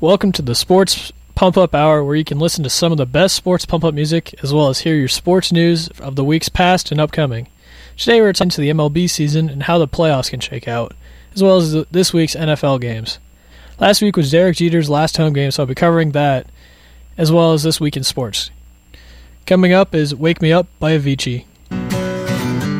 Welcome to the Sports Pump Up Hour, where you can listen to some of the best sports pump up music, as well as hear your sports news of the weeks past and upcoming. Today, we're talking to the MLB season and how the playoffs can shake out, as well as this week's NFL games. Last week was Derek Jeter's last home game, so I'll be covering that, as well as this week in sports. Coming up is Wake Me Up by Avicii.